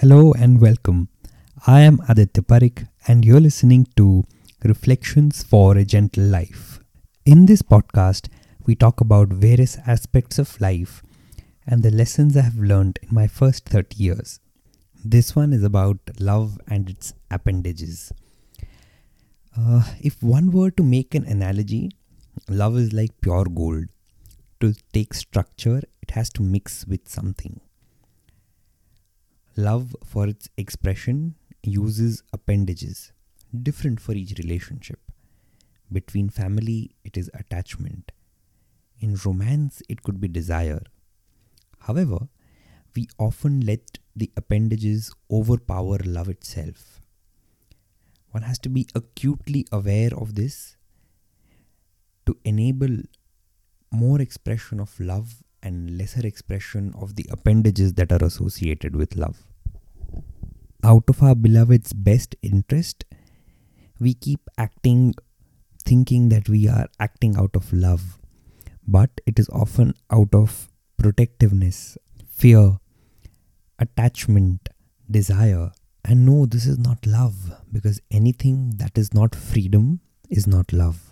Hello and welcome. I am Aditya Parik and you're listening to Reflections for a Gentle Life. In this podcast, we talk about various aspects of life and the lessons I have learned in my first 30 years. This one is about love and its appendages. Uh, if one were to make an analogy, love is like pure gold. To take structure, it has to mix with something. Love, for its expression, uses appendages, different for each relationship. Between family, it is attachment. In romance, it could be desire. However, we often let the appendages overpower love itself. One has to be acutely aware of this to enable more expression of love and lesser expression of the appendages that are associated with love out of our beloved's best interest, we keep acting thinking that we are acting out of love, but it is often out of protectiveness, fear, attachment, desire. And no, this is not love because anything that is not freedom is not love.